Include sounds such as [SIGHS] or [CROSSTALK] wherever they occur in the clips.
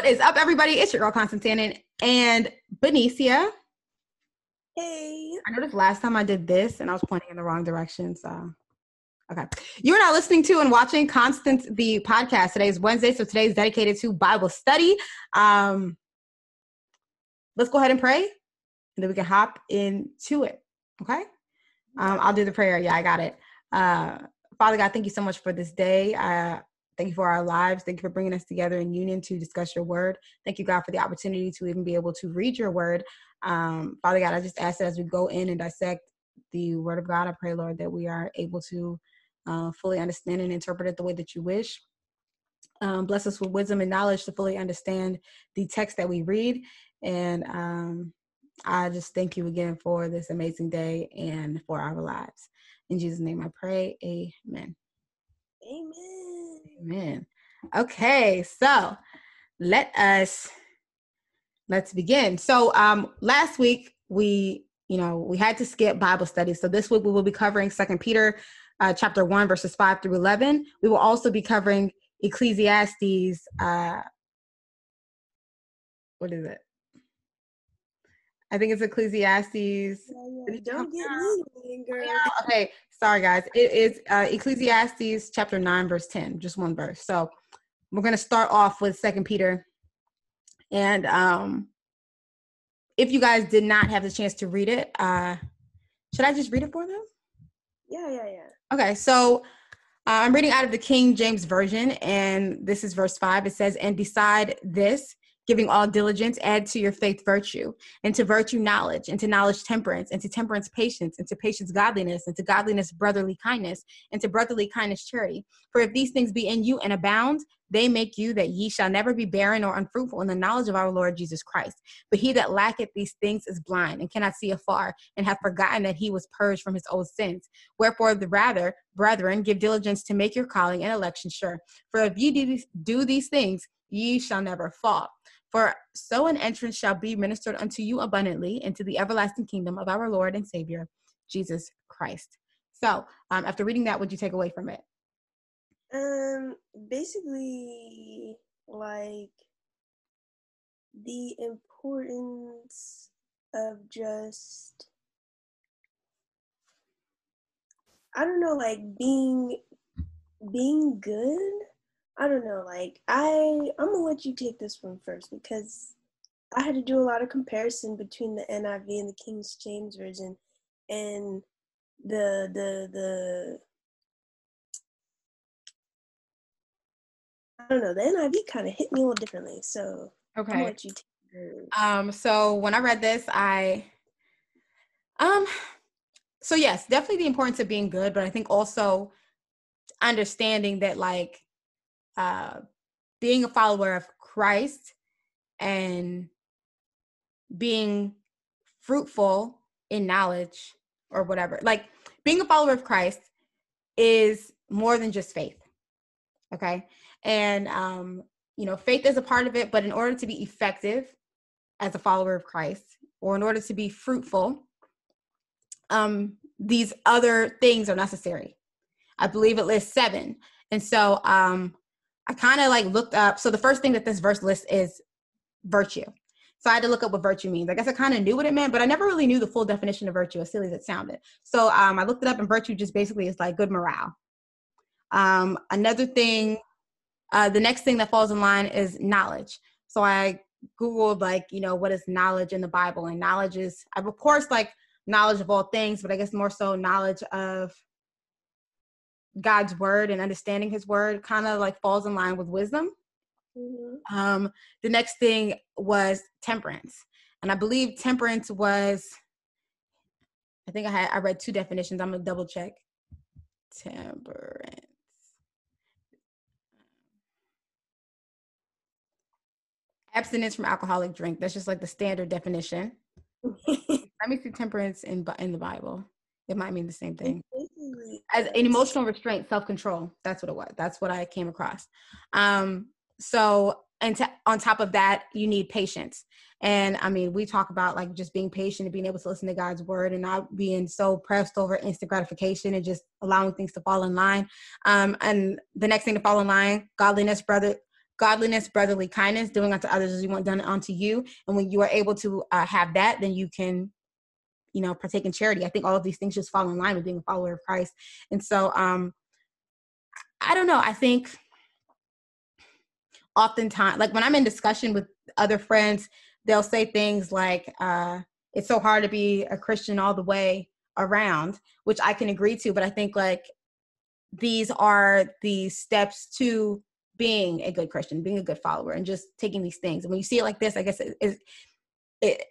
What is up, everybody? It's your girl Constantine and Benicia. Hey. I noticed last time I did this and I was pointing in the wrong direction. So, okay. You are now listening to and watching Constant the podcast. Today is Wednesday, so today is dedicated to Bible study. Um, let's go ahead and pray and then we can hop into it. Okay. Um, I'll do the prayer. Yeah, I got it. Uh, Father God, thank you so much for this day. Uh, Thank you for our lives. Thank you for bringing us together in union to discuss your word. Thank you, God, for the opportunity to even be able to read your word. Um, Father God, I just ask that as we go in and dissect the word of God, I pray, Lord, that we are able to uh, fully understand and interpret it the way that you wish. Um, bless us with wisdom and knowledge to fully understand the text that we read. And um, I just thank you again for this amazing day and for our lives. In Jesus' name I pray. Amen. Amen. Amen. Okay, so let us let's begin. So um last week we you know we had to skip Bible study. So this week we will be covering Second Peter uh, chapter one verses five through eleven. We will also be covering Ecclesiastes. Uh, what is it? I think it's Ecclesiastes. Yeah, yeah. Don't get me, girl. Okay, sorry guys. It is uh, Ecclesiastes chapter nine, verse ten, just one verse. So we're gonna start off with Second Peter, and um, if you guys did not have the chance to read it, uh, should I just read it for them? Yeah, yeah, yeah. Okay, so. Uh, I'm reading out of the King James Version, and this is verse 5. It says, And beside this, giving all diligence, add to your faith virtue, and to virtue knowledge, and to knowledge temperance, and to temperance patience, and to patience godliness, and to godliness brotherly kindness, and to brotherly kindness charity. For if these things be in you and abound, they make you that ye shall never be barren or unfruitful in the knowledge of our Lord Jesus Christ. But he that lacketh these things is blind and cannot see afar, and hath forgotten that he was purged from his old sins. Wherefore, the rather, brethren, give diligence to make your calling and election sure. For if ye do these things, ye shall never fall. For so an entrance shall be ministered unto you abundantly into the everlasting kingdom of our Lord and Savior, Jesus Christ. So, um, after reading that, what would you take away from it? Um, basically, like the importance of just, I don't know, like being being good I don't know, like I I'm gonna let you take this one first because I had to do a lot of comparison between the NIV and the King James version and the the the I don't know, the NIV kind of hit me a little differently. So okay. let you um so when I read this I um so yes, definitely the importance of being good, but I think also understanding that like uh, being a follower of Christ and being fruitful in knowledge or whatever. Like being a follower of Christ is more than just faith. Okay. And, um, you know, faith is a part of it, but in order to be effective as a follower of Christ or in order to be fruitful, um, these other things are necessary. I believe it lists seven. And so um, I kind of like looked up. So the first thing that this verse lists is virtue. So I had to look up what virtue means. I guess I kind of knew what it meant, but I never really knew the full definition of virtue, as silly as it sounded. So um, I looked it up, and virtue just basically is like good morale. Um, another thing, uh, the next thing that falls in line is knowledge. So I Googled, like, you know, what is knowledge in the Bible? And knowledge is, of course, like knowledge of all things, but I guess more so knowledge of God's word and understanding his word kind of like falls in line with wisdom. Mm-hmm. Um, the next thing was temperance. And I believe temperance was, I think I had, I read two definitions. I'm gonna double check. Temperance. Abstinence from alcoholic drink. That's just like the standard definition. [LAUGHS] Let me see temperance in in the Bible. It might mean the same thing. As an emotional restraint, self control. That's what it was. That's what I came across. Um, so, and t- on top of that, you need patience. And I mean, we talk about like just being patient and being able to listen to God's word and not being so pressed over instant gratification and just allowing things to fall in line. Um, and the next thing to fall in line, godliness, brother, godliness, brotherly kindness, doing unto others as you want done unto you. And when you are able to uh, have that, then you can, you know, partake in charity. I think all of these things just fall in line with being a follower of Christ. And so, um, I don't know. I think oftentimes, like when I'm in discussion with other friends, they'll say things like, uh, it's so hard to be a Christian all the way around, which I can agree to. But I think like these are the steps to being a good Christian, being a good follower, and just taking these things. And when you see it like this, I guess it, it, it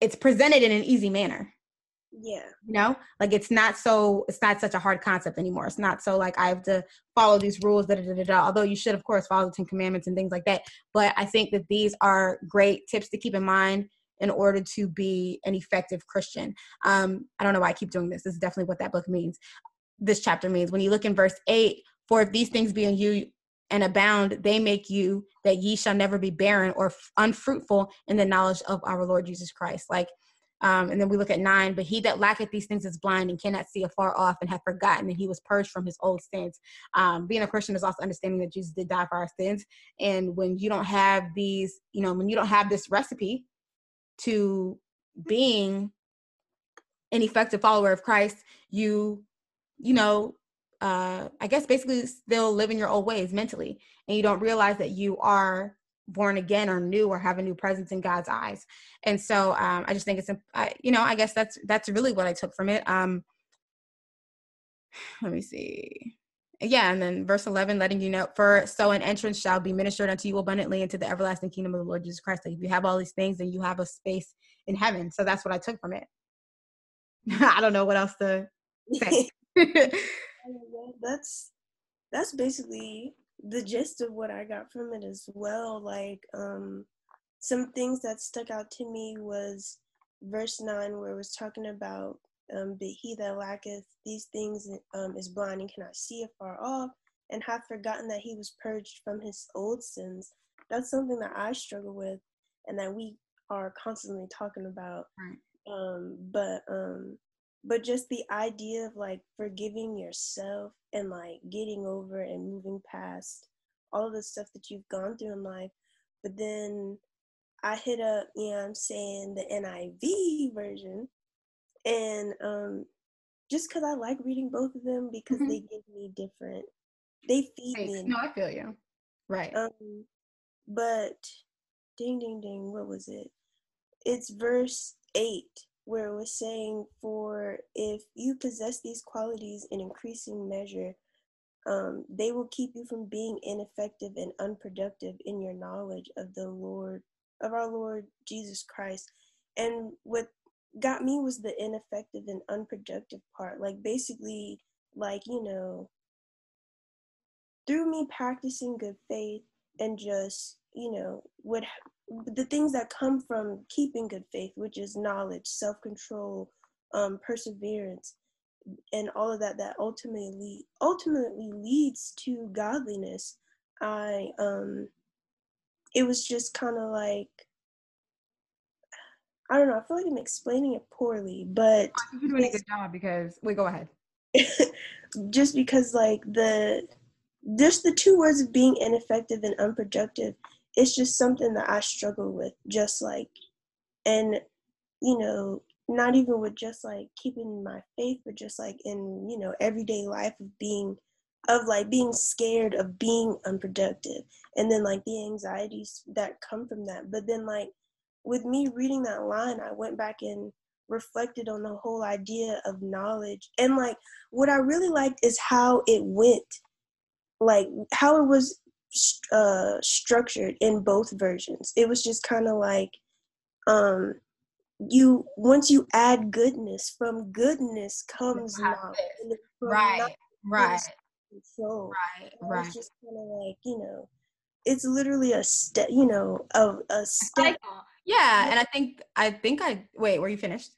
it's presented in an easy manner. Yeah. You know, like it's not so it's not such a hard concept anymore. It's not so like I have to follow these rules, da da da da. Although you should, of course, follow the Ten Commandments and things like that. But I think that these are great tips to keep in mind in order to be an effective Christian. Um, I don't know why I keep doing this. This is definitely what that book means. This chapter means when you look in verse eight, for if these things be in you and abound, they make you that ye shall never be barren or unfruitful in the knowledge of our Lord Jesus Christ. Like um, and then we look at nine, but he that lacketh these things is blind and cannot see afar off and have forgotten that he was purged from his old sins. Um, being a Christian is also understanding that Jesus did die for our sins. And when you don't have these, you know, when you don't have this recipe to being an effective follower of Christ, you, you know, uh, I guess basically still live in your old ways mentally, and you don't realize that you are born again or new or have a new presence in God's eyes. And so um, I just think it's, I, you know, I guess that's that's really what I took from it. Um, [SIGHS] let me see. Yeah, and then verse 11, letting you know, for so an entrance shall be ministered unto you abundantly into the everlasting kingdom of the Lord Jesus Christ. Like if you have all these things, then you have a space in heaven. So that's what I took from it. [LAUGHS] I don't know what else to [LAUGHS] say. [LAUGHS] that's that's basically the gist of what I got from it as well. Like, um, some things that stuck out to me was verse 9, where it was talking about, um, but he that lacketh these things um, is blind and cannot see afar off, and hath forgotten that he was purged from his old sins. That's something that I struggle with, and that we are constantly talking about. Right. Um, but um, but just the idea of like forgiving yourself and like getting over and moving past all of the stuff that you've gone through in life. But then I hit up, you know I'm saying, the NIV version. And um, just because I like reading both of them because mm-hmm. they give me different, they feed me. No, I feel you. Right. Um, but ding, ding, ding, what was it? It's verse 8 where it was saying, For if you possess these qualities in increasing measure, um, they will keep you from being ineffective and unproductive in your knowledge of the Lord, of our Lord Jesus Christ. And what got me was the ineffective and unproductive part. Like, basically, like, you know, through me practicing good faith and just, you know, what the things that come from keeping good faith, which is knowledge, self control, um, perseverance, and all of that, that ultimately ultimately leads to godliness. I um, it was just kind of like I don't know. I feel like I'm explaining it poorly, but you're doing a good job because wait, go ahead. [LAUGHS] just because like the just the two words of being ineffective and unproductive it's just something that I struggle with, just like, and you know, not even with just like keeping my faith, but just like in you know everyday life of being, of like being scared of being unproductive, and then like the anxieties that come from that. But then like with me reading that line, I went back and reflected on the whole idea of knowledge, and like what I really liked is how it went, like how it was uh, structured in both versions. It was just kind of like um, you once you add goodness, from goodness comes knowledge. Right, right, control. Right, right. It's just kind of like you know, it's literally a step. You know, of a step. Yeah, and I think I think I wait. Were you finished?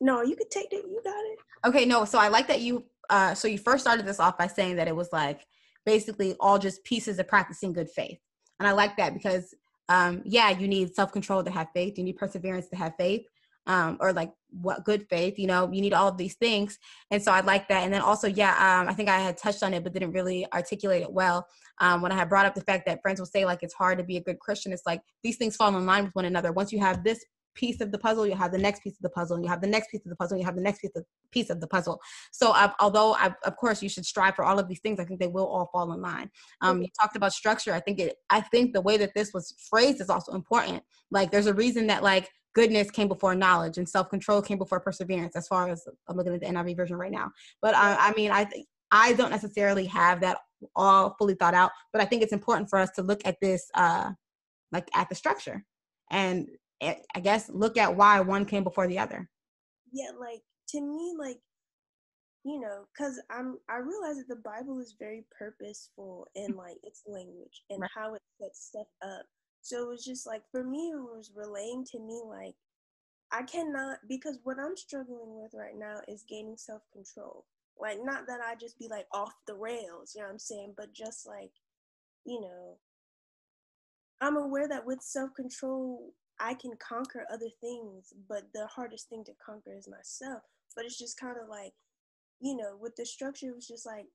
No, you could take it. You got it. Okay, no. So I like that you. Uh, so you first started this off by saying that it was like basically all just pieces of practicing good faith. And I like that because, um, yeah, you need self control to have faith, you need perseverance to have faith. um, or like what good faith you know you need all of these things and so i like that and then also yeah um, i think i had touched on it but didn't really articulate it well um, when i had brought up the fact that friends will say like it's hard to be a good christian it's like these things fall in line with one another once you have this piece of the puzzle, you have the next piece of the puzzle, and you have the next piece of the puzzle, and you have the next piece of, piece of the puzzle. So, uh, although I, of course you should strive for all of these things, I think they will all fall in line. Um, you talked about structure. I think it. I think the way that this was phrased is also important. Like, there's a reason that like goodness came before knowledge and self-control came before perseverance. As far as I'm looking at the NIV version right now, but I, I mean, I I don't necessarily have that all fully thought out, but I think it's important for us to look at this, uh, like at the structure and I guess look at why one came before the other. Yeah, like to me, like you know, because I'm I realize that the Bible is very purposeful in mm-hmm. like its language and right. how it sets stuff up. So it was just like for me, it was relaying to me like I cannot because what I'm struggling with right now is gaining self control. Like not that I just be like off the rails, you know what I'm saying, but just like, you know, I'm aware that with self control I can conquer other things, but the hardest thing to conquer is myself. But it's just kind of like, you know, with the structure, it was just like,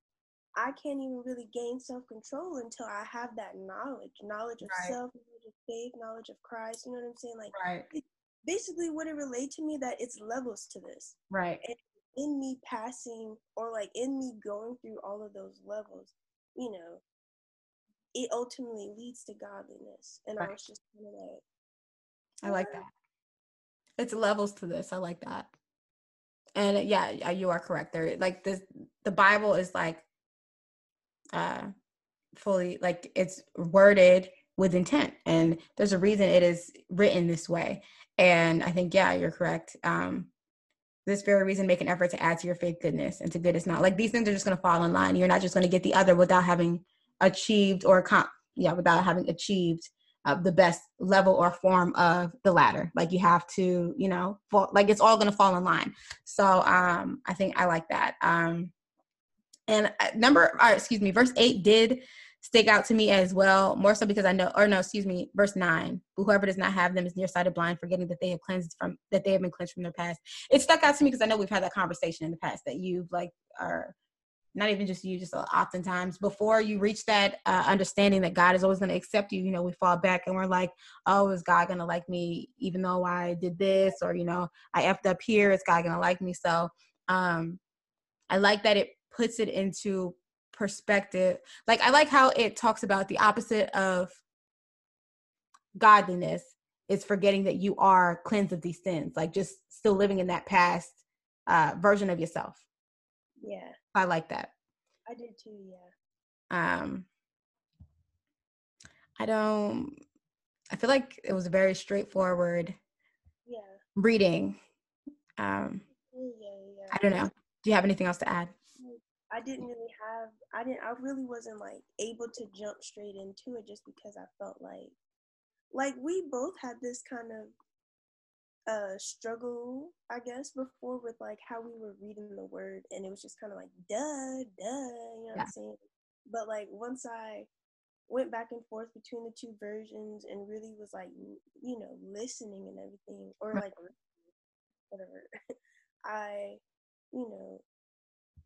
I can't even really gain self control until I have that knowledge knowledge of right. self, knowledge of faith, knowledge of Christ. You know what I'm saying? Like, right. It, basically, what it relayed to me that it's levels to this. Right. And in me passing, or like in me going through all of those levels, you know, it ultimately leads to godliness. And right. I was just kind of like, I like that. It's levels to this. I like that. And yeah, you are correct. There, like this, the Bible is like, uh, fully like it's worded with intent, and there's a reason it is written this way. And I think yeah, you're correct. Um, this very reason, make an effort to add to your faith goodness and to goodness not. Like these things are just going to fall in line. You're not just going to get the other without having achieved or comp, yeah, without having achieved uh, the best level or form of the ladder. Like you have to, you know, fall, like it's all going to fall in line. So um, I think I like that. Um, and uh, number, uh, excuse me, verse eight did stick out to me as well, more so because I know, or no, excuse me, verse nine, whoever does not have them is nearsighted blind, forgetting that they have cleansed from, that they have been cleansed from their past. It stuck out to me because I know we've had that conversation in the past that you've like are not even just you, just oftentimes before you reach that uh, understanding that God is always going to accept you, you know, we fall back and we're like, oh, is God going to like me even though I did this? Or, you know, I effed up here, is God going to like me? So um, I like that it puts it into perspective. Like, I like how it talks about the opposite of godliness is forgetting that you are cleansed of these sins, like just still living in that past uh, version of yourself. Yeah. I like that. I did too, yeah. Um I don't I feel like it was a very straightforward yeah. reading. Um yeah, yeah. I don't know. Do you have anything else to add? I didn't really have I didn't I really wasn't like able to jump straight into it just because I felt like like we both had this kind of uh struggle i guess before with like how we were reading the word and it was just kind of like duh duh you know yeah. what i'm saying? But like once i went back and forth between the two versions and really was like you know listening and everything or like whatever [LAUGHS] i you know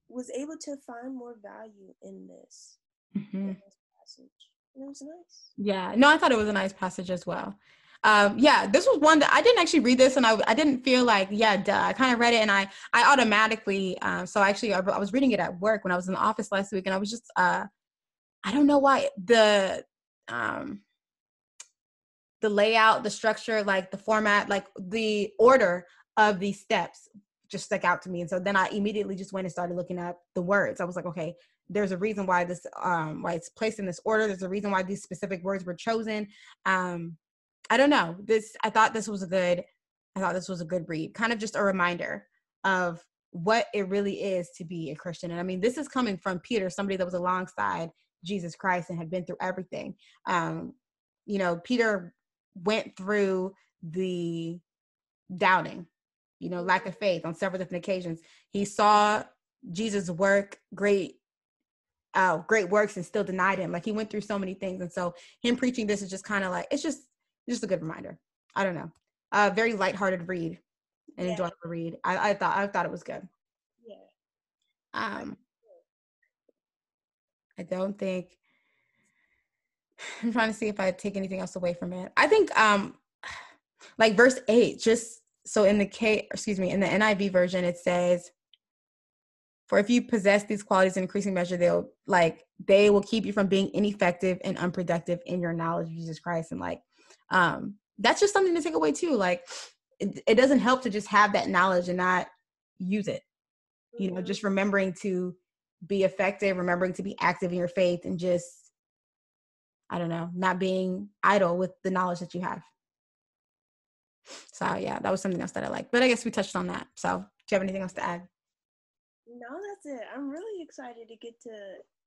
was able to find more value in this, mm-hmm. in this passage. And it was nice. Yeah. No i thought it was a nice passage as well um, yeah, this was one that I didn't actually read this, and I, I didn't feel like yeah, duh. I kind of read it, and I I automatically. Um, so actually, I, I, was reading it at work when I was in the office last week, and I was just uh, I don't know why the um the layout, the structure, like the format, like the order of these steps just stuck out to me, and so then I immediately just went and started looking up the words. I was like, okay, there's a reason why this um why it's placed in this order. There's a reason why these specific words were chosen. Um, I don't know. This I thought this was a good I thought this was a good read. Kind of just a reminder of what it really is to be a Christian. And I mean, this is coming from Peter, somebody that was alongside Jesus Christ and had been through everything. Um, you know, Peter went through the doubting, you know, lack of faith on several different occasions. He saw Jesus work great uh great works and still denied him. Like he went through so many things. And so him preaching this is just kind of like it's just just a good reminder. I don't know. Uh, very lighthearted read. and yeah. enjoyable read. I, I thought I thought it was good. Yeah. Um, I don't think [SIGHS] I'm trying to see if I take anything else away from it. I think um [SIGHS] like verse 8 just so in the K excuse me in the NIV version it says for if you possess these qualities in increasing measure they'll like they will keep you from being ineffective and unproductive in your knowledge of Jesus Christ and like um that's just something to take away too like it, it doesn't help to just have that knowledge and not use it you know just remembering to be effective remembering to be active in your faith and just I don't know, not being idle with the knowledge that you have. So yeah, that was something else that I like. But I guess we touched on that. So do you have anything else to add? No, that's it. I'm really excited to get to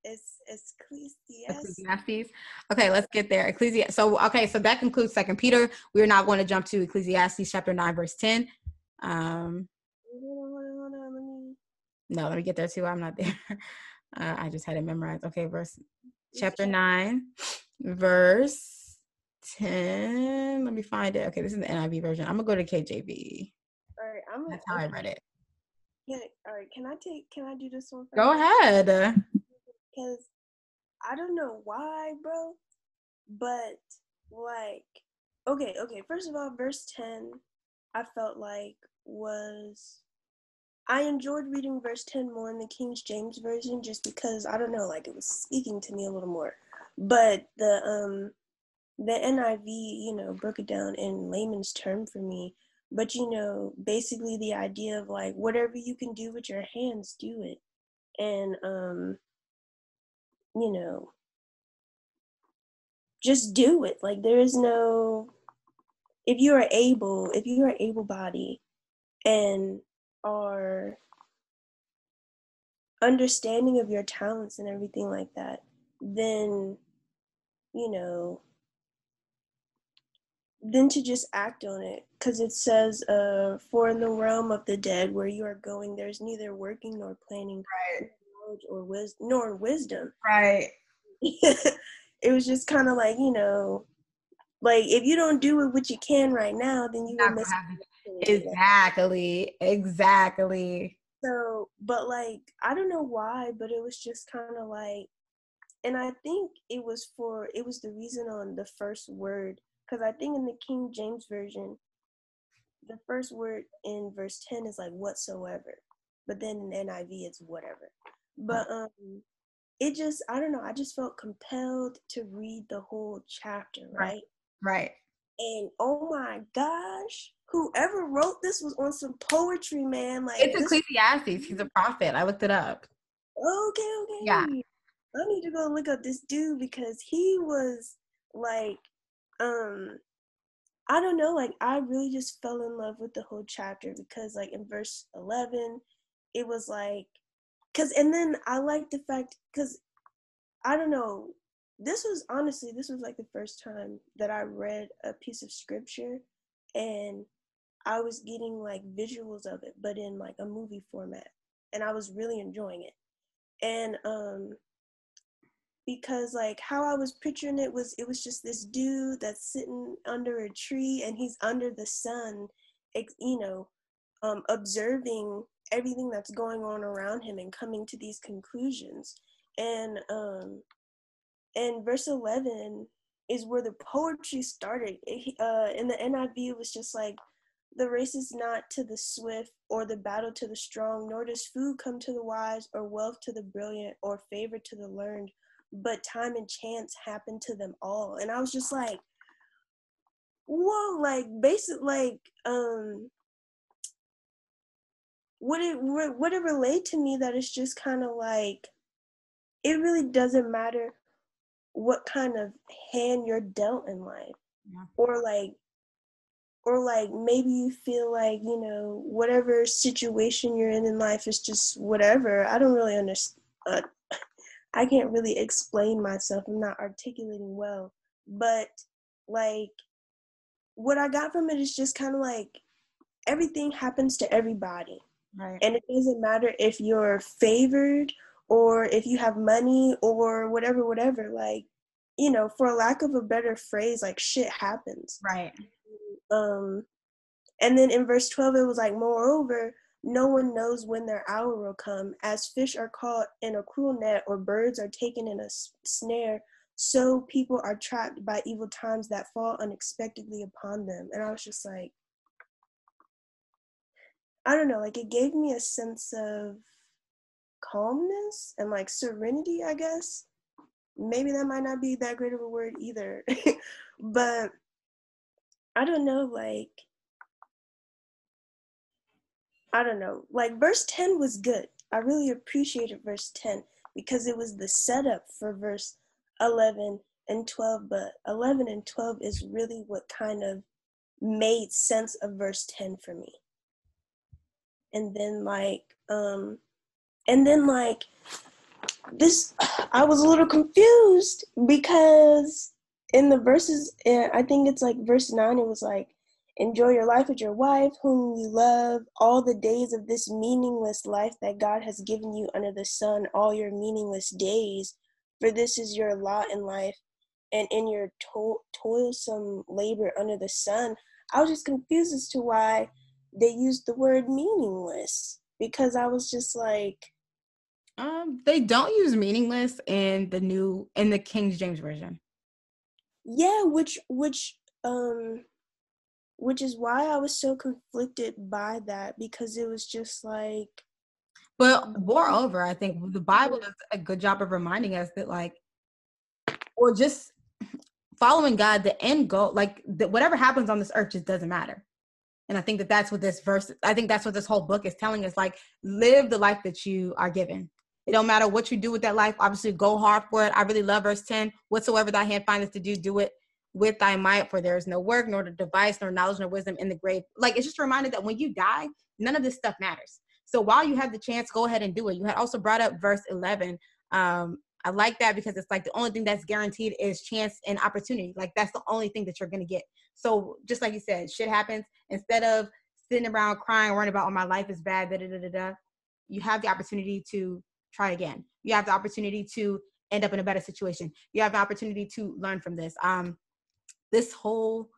it's Ecclesiastes. Ecclesiastes. Okay, let's get there. Ecclesiastes. So okay, so that concludes Second Peter. We're not going to jump to Ecclesiastes chapter nine, verse ten. Um, hold on, hold on, let me... No, let me get there too. I'm not there. [LAUGHS] Uh, I just had it memorized. Okay, verse chapter nine verse 10. Let me find it. Okay, this is the NIV version. I'm gonna go to KJV. All right, I'm That's how I read it. Yeah, all right. Can I take can I do this one first? Go ahead. Because I don't know why, bro. But like okay, okay, first of all, verse 10, I felt like was I enjoyed reading verse 10 more in the King James version just because I don't know, like it was speaking to me a little more. But the um the NIV, you know, broke it down in layman's term for me. But you know, basically the idea of like whatever you can do with your hands, do it. And um you know, just do it. Like there is no if you are able, if you are able body and are understanding of your talents and everything like that, then you know, then to just act on it. Because it says uh for in the realm of the dead where you are going there's neither working nor planning. Right knowledge or wisdom nor wisdom. Right. [LAUGHS] It was just kind of like you know like if you don't do it what you can right now then you will miss exactly. Exactly. So but like i don't know why but it was just kind of like and I think it was for it was the reason on the first word because I think in the King James version, the first word in verse ten is like whatsoever, but then in NIV it's whatever. But um, it just I don't know. I just felt compelled to read the whole chapter, right? Right. And oh my gosh, whoever wrote this was on some poetry, man. Like it's Ecclesiastes. He's a prophet. I looked it up. Okay, okay. Yeah. I need to go look up this dude because he was like, um, I don't know, like I really just fell in love with the whole chapter because like in verse 11, it was like, cause, and then I like the fact, cause I don't know, this was honestly, this was like the first time that I read a piece of scripture and I was getting like visuals of it, but in like a movie format. And I was really enjoying it. And um because like how I was picturing it was it was just this dude that's sitting under a tree and he's under the sun, you know, um, observing everything that's going on around him and coming to these conclusions. And um, and verse eleven is where the poetry started. Uh, in the NIV, it was just like the race is not to the swift or the battle to the strong, nor does food come to the wise or wealth to the brilliant or favor to the learned but time and chance happen to them all. And I was just like, whoa, like basic like um would it would it relate to me that it's just kind of like it really doesn't matter what kind of hand you're dealt in life yeah. or like or like maybe you feel like you know whatever situation you're in in life is just whatever i don't really understand uh, [LAUGHS] I can't really explain myself. I'm not articulating well. But like what I got from it is just kind of like everything happens to everybody. Right. And it doesn't matter if you're favored or if you have money or whatever, whatever. Like, you know, for lack of a better phrase, like shit happens. Right. Um And then in verse 12, it was like, Moreover, no one knows when their hour will come. As fish are caught in a cruel net or birds are taken in a snare, so people are trapped by evil times that fall unexpectedly upon them. And I was just like, I don't know, like it gave me a sense of calmness and like serenity, I guess. Maybe that might not be that great of a word either. [LAUGHS] but I don't know, like I don't know. Like verse 10 was good. I really appreciated verse 10 because it was the setup for verse 11 and 12, but 11 and 12 is really what kind of made sense of verse 10 for me. And then like um and then like this [SIGHS] I was a little confused because in the verses eh, I think it's like verse 9 it was like Enjoy your life with your wife, whom you love, all the days of this meaningless life that God has given you under the sun, all your meaningless days. For this is your lot in life, and in your to- toilsome labor under the sun. I was just confused as to why they used the word meaningless because I was just like, um, they don't use meaningless in the new in the King James version. Yeah, which which um which is why I was so conflicted by that because it was just like. But moreover, I think the Bible does a good job of reminding us that, like, or just following God, the end goal, like, that whatever happens on this earth just doesn't matter. And I think that that's what this verse, I think that's what this whole book is telling us. Like, live the life that you are given. It don't matter what you do with that life. Obviously, go hard for it. I really love verse 10. Whatsoever thy hand findeth to do, do it with thy might, for there is no work, nor device, nor knowledge, nor wisdom in the grave. Like it's just a reminder that when you die, none of this stuff matters. So while you have the chance, go ahead and do it. You had also brought up verse 11. Um, I like that because it's like the only thing that's guaranteed is chance and opportunity. Like that's the only thing that you're gonna get. So just like you said, shit happens. Instead of sitting around crying, worrying about, oh, my life is bad, da da da da da, you have the opportunity to try again. You have the opportunity to end up in a better situation. You have the opportunity to learn from this. Um, this whole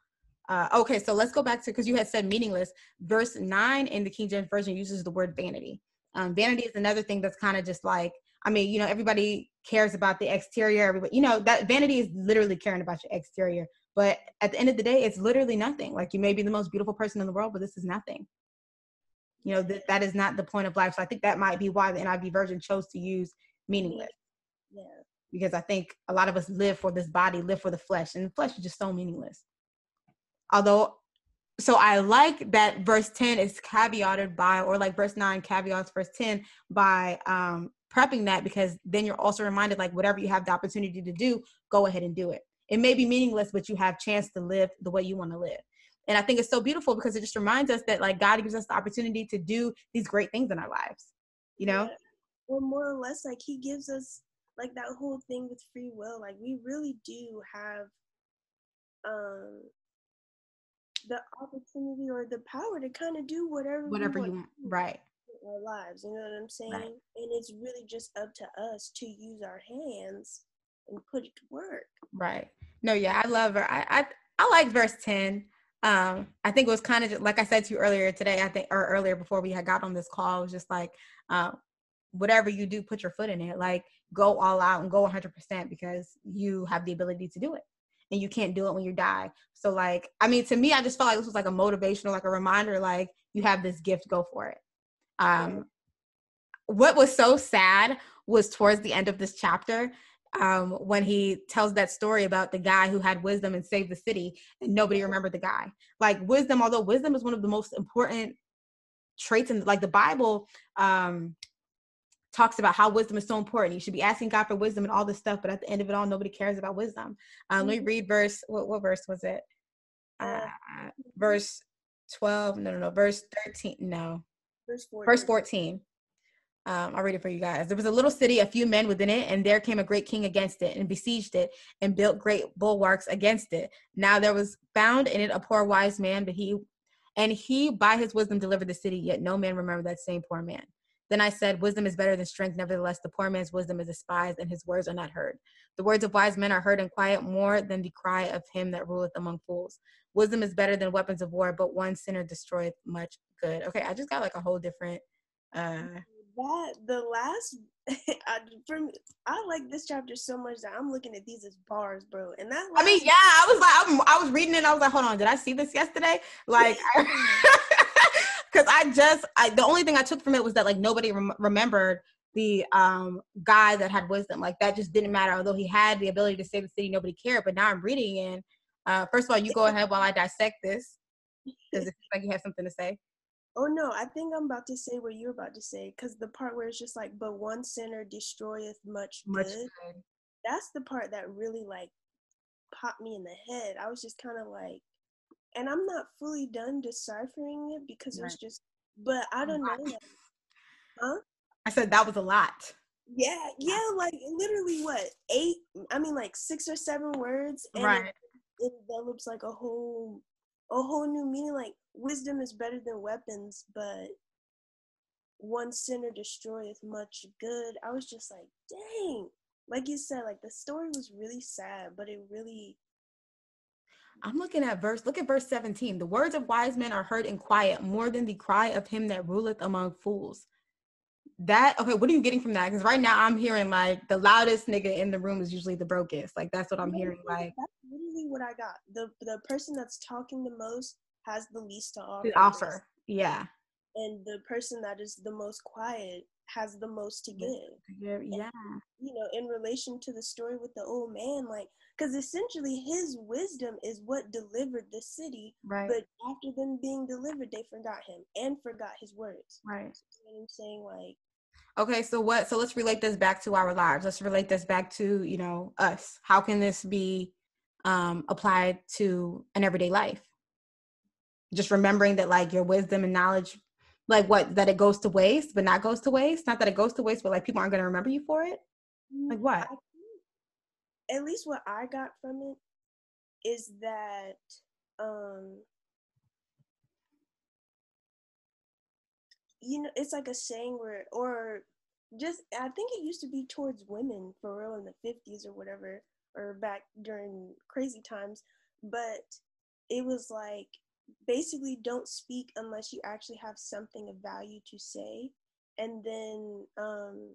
uh, okay, so let's go back to because you had said meaningless. Verse nine in the King James Version uses the word vanity. Um, vanity is another thing that's kind of just like, I mean, you know, everybody cares about the exterior. Everybody, you know, that vanity is literally caring about your exterior. But at the end of the day, it's literally nothing. Like you may be the most beautiful person in the world, but this is nothing. You know, that that is not the point of life. So I think that might be why the NIV version chose to use meaningless. Yeah because I think a lot of us live for this body, live for the flesh, and the flesh is just so meaningless. Although, so I like that verse 10 is caveated by, or like verse 9 caveats verse 10 by um, prepping that because then you're also reminded like whatever you have the opportunity to do, go ahead and do it. It may be meaningless, but you have chance to live the way you want to live. And I think it's so beautiful because it just reminds us that like God gives us the opportunity to do these great things in our lives, you know? Yeah. Or more or less like he gives us like that whole thing with free will like we really do have um the opportunity or the power to kind of do whatever whatever want you want right our lives you know what i'm saying? Right. and it's really just up to us to use our hands and put it to work. Right. No yeah i love her i i, I like verse 10 um i think it was kind of like i said to you earlier today i think or earlier before we had got on this call it was just like um whatever you do put your foot in it. Like go all out and go 100% because you have the ability to do it. And you can't do it when you die. So like i mean to me i just felt like this was like a motivational like a reminder like you have this gift go for it um what was so sad was towards the end of this chapter um, when he tells that story about the guy who had wisdom and saved the city and nobody remembered the guy like wisdom although wisdom is one of the most important traits in like the bible um talks about how wisdom is so important. You should be asking God for wisdom and all this stuff, but at the end of it all, nobody cares about wisdom. Um, mm-hmm. Let me mm-hmm. read verse. What, what verse was it? Uh, verse twelve. No, no, no. Verse thirteen. No. Verse fourteen. Verse 14. Um, I'll read it for you guys. There was a little city, a few men within it, and there came a great king against it and besieged it and built great bulwarks against it. Now there was found in it a poor wise man, but he and he by his wisdom delivered the city, yet no man remembered that same poor man. Then I said, Wisdom is better than strength. Nevertheless, the poor man's wisdom is despised, and his words are not heard. The words of wise men are heard in quiet more than the cry of him that ruleth among fools. Wisdom is better than weapons of war, but one sinner destroyeth much good. Okay, I just got like a whole different uh that the last [LAUGHS] I, from I like this chapter so much that I'm looking at these as bars, bro. And that I mean, yeah, I was like, I'm, i was reading it. I was like, hold on, did I see this yesterday? Like, [LAUGHS] because [LAUGHS] I just, I the only thing I took from it was that like nobody rem- remembered the um guy that had wisdom. Like that just didn't matter. Although he had the ability to save the city, nobody cared. But now I'm reading in. Uh, first of all, you go ahead while I dissect this, because it feels like you have something to say. Oh no, I think I'm about to say what you're about to say because the part where it's just like, but one sinner destroyeth much, much good. good. That's the part that really like popped me in the head. I was just kind of like, and I'm not fully done deciphering it because right. it's just, but I don't know. Like, huh? I said that was a lot. Yeah, yeah, like literally what eight? I mean, like six or seven words, and right. it, it develops like a whole, a whole new meaning. Like wisdom is better than weapons, but one sinner destroyeth much good. I was just like, dang. Like you said, like the story was really sad, but it really I'm looking at verse, look at verse 17. The words of wise men are heard in quiet more than the cry of him that ruleth among fools. That okay, what are you getting from that? Because right now I'm hearing like the loudest nigga in the room is usually the brokest. Like that's what I'm hearing. Like that's literally what I got. The the person that's talking the most has the least to offer. Offer, yeah. And the person that is the most quiet has the most to give. Yeah. And, you know, in relation to the story with the old man, like, because essentially his wisdom is what delivered the city. Right. But after them being delivered, they forgot him and forgot his words. Right. So I'm saying, like, okay so what so let's relate this back to our lives. Let's relate this back to you know us. How can this be um applied to an everyday life? Just remembering that like your wisdom and knowledge like what that it goes to waste but not goes to waste. Not that it goes to waste but like people aren't going to remember you for it. Like what? At least what i got from it is that um you know it's like a saying where or just i think it used to be towards women for real in the 50s or whatever or back during crazy times but it was like basically don't speak unless you actually have something of value to say. And then um,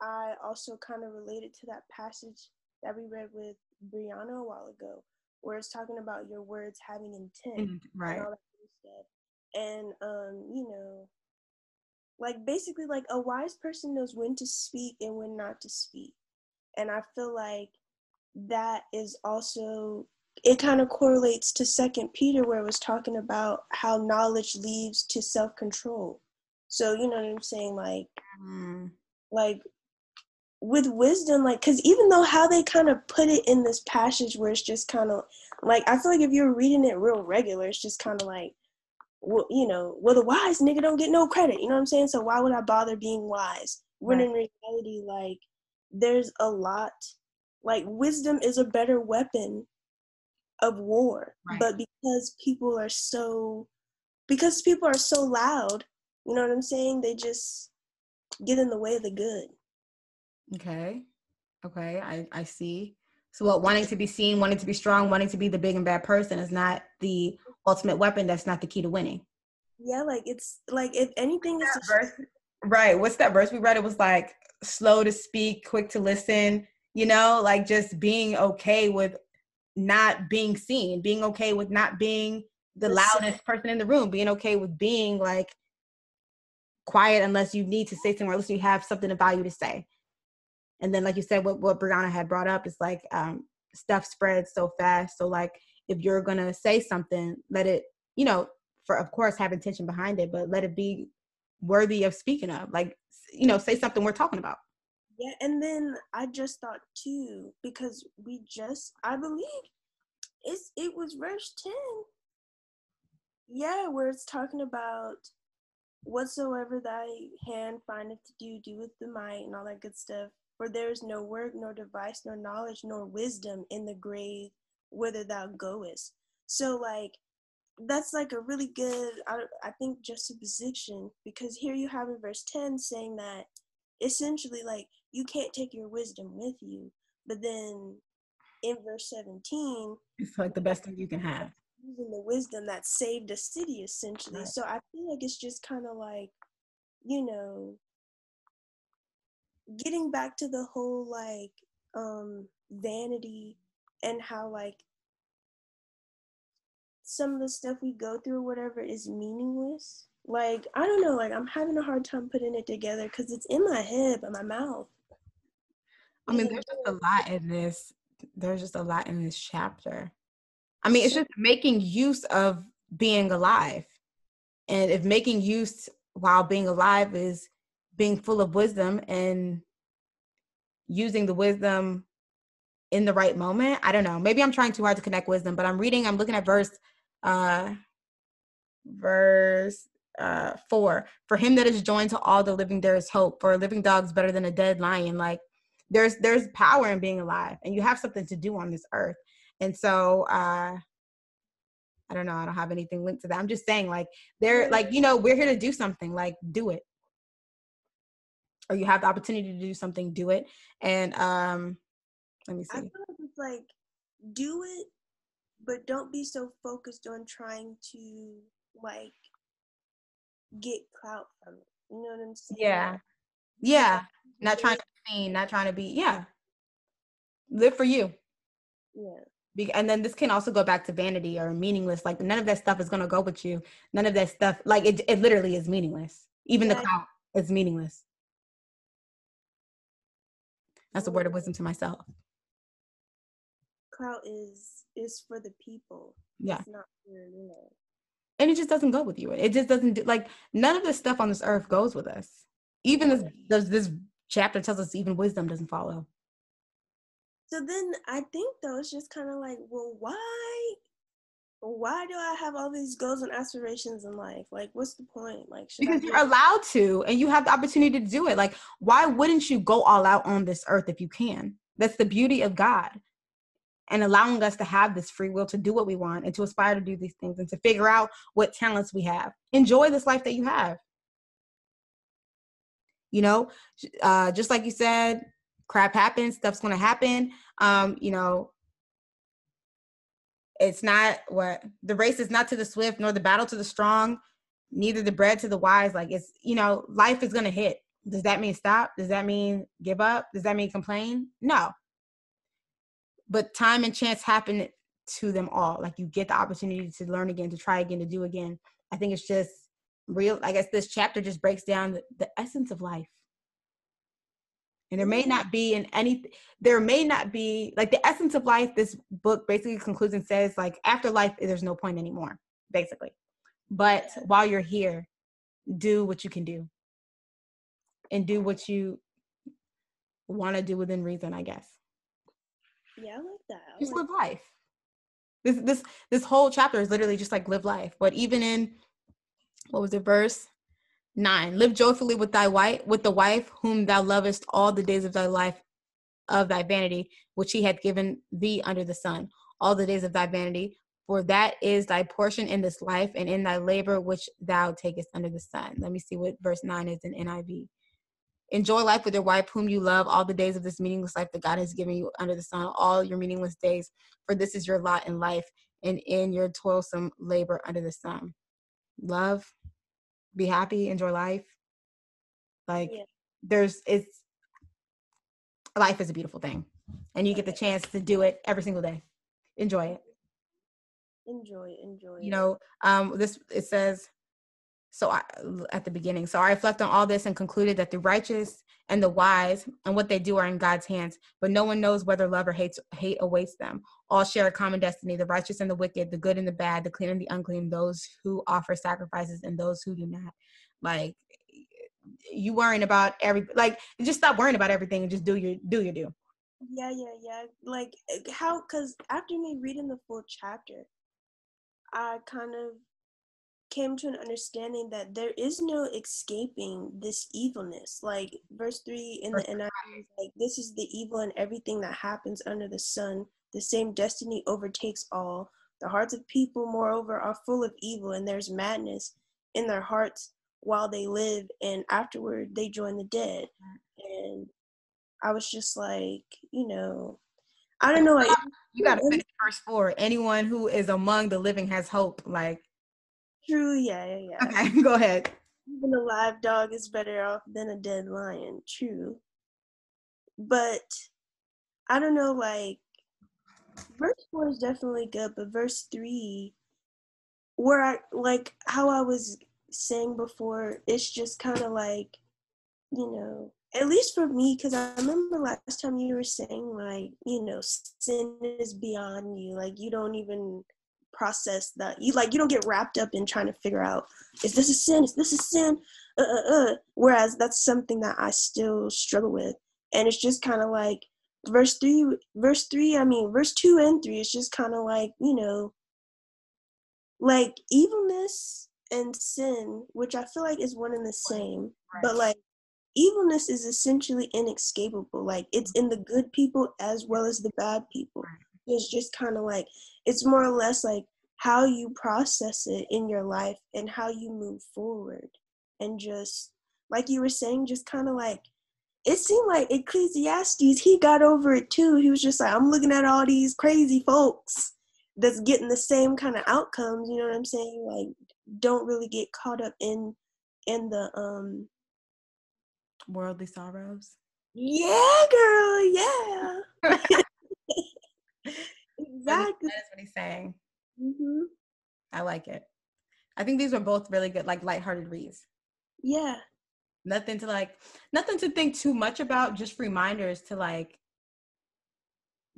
I also kind of related to that passage that we read with Brianna a while ago, where it's talking about your words having intent, mm-hmm, right? And um, you know, like basically, like a wise person knows when to speak and when not to speak. And I feel like that is also it kind of correlates to second peter where it was talking about how knowledge leads to self-control so you know what i'm saying like mm. like with wisdom like because even though how they kind of put it in this passage where it's just kind of like i feel like if you're reading it real regular it's just kind of like well, you know well the wise nigga don't get no credit you know what i'm saying? So why would i bother being wise? When right. in reality like there's a lot like wisdom is a better weapon of war right. but because people are so because people are so loud you know what i'm saying? They just get in the way of the good. Okay. Okay. I i see. So what wanting to be seen wanting to be strong wanting to be the big and bad person is not the ultimate weapon that's not the key to winning yeah like it's like if anything is verse, right what's that verse we read it was like slow to speak quick to listen you know like just being okay with not being seen, being okay with not being the loudest person in the room, being okay with being like quiet unless you need to say something, or unless you have something of value to say. And then, like you said, what, what Brianna had brought up is like um, stuff spreads so fast. So, like, if you're gonna say something, let it, you know, for of course have intention behind it, but let it be worthy of speaking of. Like, you know, say something we're talking about. Yeah, and then I just thought too, because we just I believe it's it was verse 10. Yeah, where it's talking about whatsoever thy hand findeth to do, do with the might and all that good stuff. For there is no work, nor device, nor knowledge, nor wisdom in the grave whither thou goest. So like that's like a really good I, I think juxtaposition because here you have in verse 10 saying that essentially like you can't take your wisdom with you But then in verse 17, it's like the best thing you can have. Using the wisdom that saved a city, essentially. Right. So I feel like it's just kind of like, you know, getting back to the whole like um vanity and how like some of the stuff we go through whatever is meaningless. Like i don't know like i'm having a hard time putting it together because it's in my head but my mouth. I mean there's just a lot in this there's just a lot in this chapter. I mean it's just making use of being alive. And if making use while being alive is being full of wisdom and using the wisdom in the right moment. I don't know. Maybe I'm trying too hard to connect wisdom, but I'm reading, I'm looking at verse uh verse uh four. For him that is joined to all the living there is hope. For a living dog is better than a dead lion. Like there's there's power in being alive and you have something to do on this earth. And so uh I don't know, I don't have anything linked to that. I'm just saying like they're like, you know, we're here to do something, like do it. Or you have the opportunity to do something, do it. And um let me see. I feel like it's like do it, but don't be so focused on trying to like get clout from it. You know what I'm saying? Yeah. Yeah. Not trying to be seen, not trying to be, yeah. Live for you. Yeah. Be- and then this can also go back to vanity or meaningless. Like none of that stuff is gonna go with you. None of that stuff, like it, it literally is meaningless. Even yeah. the clout is meaningless. That's a word of wisdom to myself clout is is for the people. Yeah. It's not for you know. And it just doesn't go with you. It just doesn't do, like none of the stuff on this earth goes with us. Even this this, this chapter tells us even wisdom doesn't follow. So then I think though it's just kind of like, well, why why do I have all these goals and aspirations in life? Like, what's the point? Like, because you're allowed to, and you have the opportunity to do it. Like, why wouldn't you go all out on this earth if you can? That's the beauty of God and allowing us to have this free will to do what we want and to aspire to do these things and to figure out what talents we have. Enjoy this life that you have. You know, uh, just like you said, crap happens, stuff's to happen. Um, you know, it's not what the race is not to the swift nor the battle to the strong, neither the bread to the wise. Like it's, you know, life is to hit. Does that mean stop? Does that mean give up? Does that mean complain? No but time and chance happen to them all. Like you get the opportunity to learn again, to try again, to do again. I think it's just real. I guess this chapter just breaks down the, the essence of life. And there may not be in any, there may not be like the essence of life. This book basically concludes and says, like, after life, there's no point anymore, basically. But while you're here, do what you can do and do what you want to do within reason, I guess. Yeah, I like that. I just like live life. This this this whole chapter is literally just like live life. But even in what was it, verse nine? Live joyfully with thy wife, with the wife whom thou lovest all the days of thy life of thy vanity, which he hath given thee under the sun, all the days of thy vanity. For that is thy portion in this life and in thy labor which thou takest under the sun. Let me see what verse 9 is in NIV. Enjoy life with your wife, whom you love, all the days of this meaningless life that God has given you under the sun, all your meaningless days, for this is your lot in life and in your toilsome labor under the sun. Love, be happy, enjoy life. Like, yeah. there's, it's, life is a beautiful thing. And you get the chance to do it every single day. Enjoy it. Enjoy, enjoy. You know, um, this, it says, so I, at the beginning. So i reflect on all this and concluded that the righteous and the wise and what they do are in god's hands but no one knows whether love or hate, hate awaits them. All share a common destiny the righteous and the wicked the good and the bad the clean and the unclean those who offer sacrifices and those who do not. Like you worrying about every like just stop worrying about everything and just do your do your do. Yeah yeah yeah. Like eh, how because after me reading the full chapter i kind of came to an understanding that there is no escaping this evilness. Like verse three in the NIV, like this is the evil and everything that happens under the sun. The same destiny overtakes all. The hearts of people, moreover, are full of evil, and there's madness in their hearts while they live, and afterward they join the dead. And I was just like, you know, I don't know. Like, you got to finish verse four. Anyone who is among the living has hope. Like, true. Yeah, yeah, yeah. Okay, [LAUGHS] go ahead. Even a live dog is better off than a dead lion. True. But I don't know. Like, verse four is definitely good, but verse three, where I like how I was saying before, it's just kind of like, you know, at least for me, because I remember last time you were saying, like, you know, sin is beyond you. Like, you don't even process that. You, like, you don't get wrapped up in trying to figure out, is this a sin? Is this a sin? Uh, uh, uh. Whereas that's something that I still struggle with. And it's just kind of like, verse three, verse three, I mean, verse two and three, it's just kind of like, you know, like evilness and sin, which I feel like is one and the same, right. but like evilness is essentially inescapable. Like it's in the good people as well as the bad people. It's just kind of like it's more or less like how you process it in your life and how you move forward. And just like you were saying, just kind of like it seemed like Ecclesiastes, he got over it too. He was just like, I'm looking at all these crazy folks that's getting the same kind of outcomes, you know what I'm saying? Like don't really get caught up in in the um worldly sorrows. Yeah, girl. Yeah. [LAUGHS] [LAUGHS] exactly. That's what he's saying. Mm-hmm. I like it. I think these were both really good, like lighthearted reads. Yeah. Nothing to like, nothing to think too much about. Just reminders to like,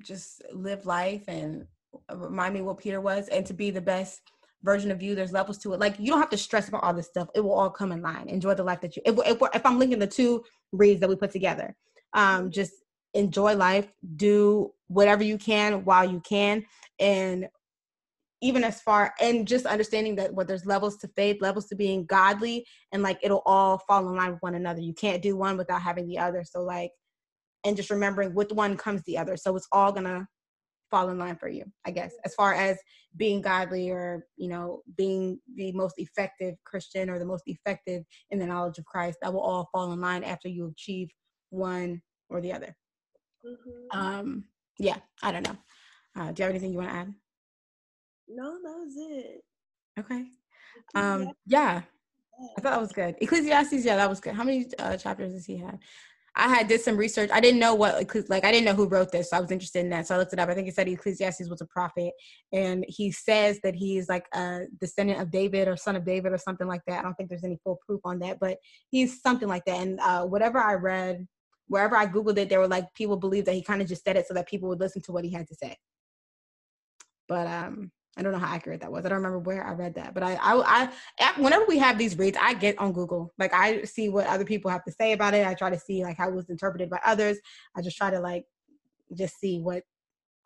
just live life and remind me what Peter was, and to be the best version of you. There's levels to it. Like you don't have to stress about all this stuff. It will all come in line. Enjoy the life that you. If, if, if I'm linking the two reads that we put together, um, just enjoy life. Do whatever you can while you can, and even as far and just understanding that what there's levels to faith, levels to being godly, and like it'll all fall in line with one another. You can't do one without having the other. So like, and just remembering with one comes the other. So it's all gonna fall in line for you i guess as far as being godly or you know being the most effective christian or the most effective in the knowledge of christ that will all fall in line after you achieve one or the other mm-hmm. um yeah i don't know uh, do you have anything you want to add no that was it okay um yeah I thought that was good. Ecclesiastes, yeah, that was good. How many uh, chapters does he have? I had did some research. I didn't know what like I didn't know who wrote this, so I was interested in that. So I looked it up. I think it said Ecclesiastes was a prophet, and he says that he's like a descendant of David or son of David or something like that. I don't think there's any full proof on that, but he's something like that. And uh, whatever I read, wherever I googled it, there were like people believe that he kind of just said it so that people would listen to what he had to say. But um, I don't know how accurate that was. I don't remember where I read that, but I, I, I, whenever we have these reads, I get on Google. Like I see what other people have to say about it. I try to see like how it was interpreted by others. I just try to like just see what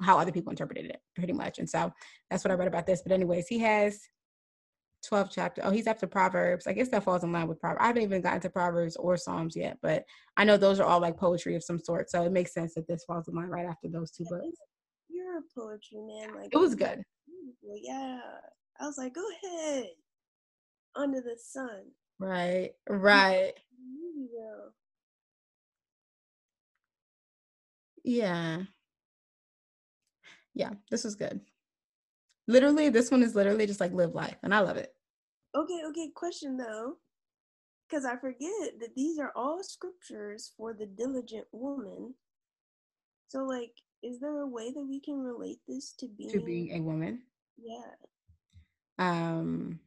how other people interpreted it, pretty much. And so that's what I read about this. But anyways, he has twelve chapters. Oh, he's after Proverbs. I guess that falls in line with Proverbs. I haven't even gotten to Proverbs or Psalms yet, but I know those are all like poetry of some sort. So it makes sense that this falls in line right after those two books. You're a poetry man. Like it was good beautiful. Yeah. I was like, go ahead. Under the sun. Right. Right. Yeah. Yeah, this was good. Literally, this one is literally just like live life, and I love it. Okay, okay. Question though, because I forget that these are all scriptures for the diligent woman. So, like, is there a way that we can relate this to being to being a woman? Yeah. Um,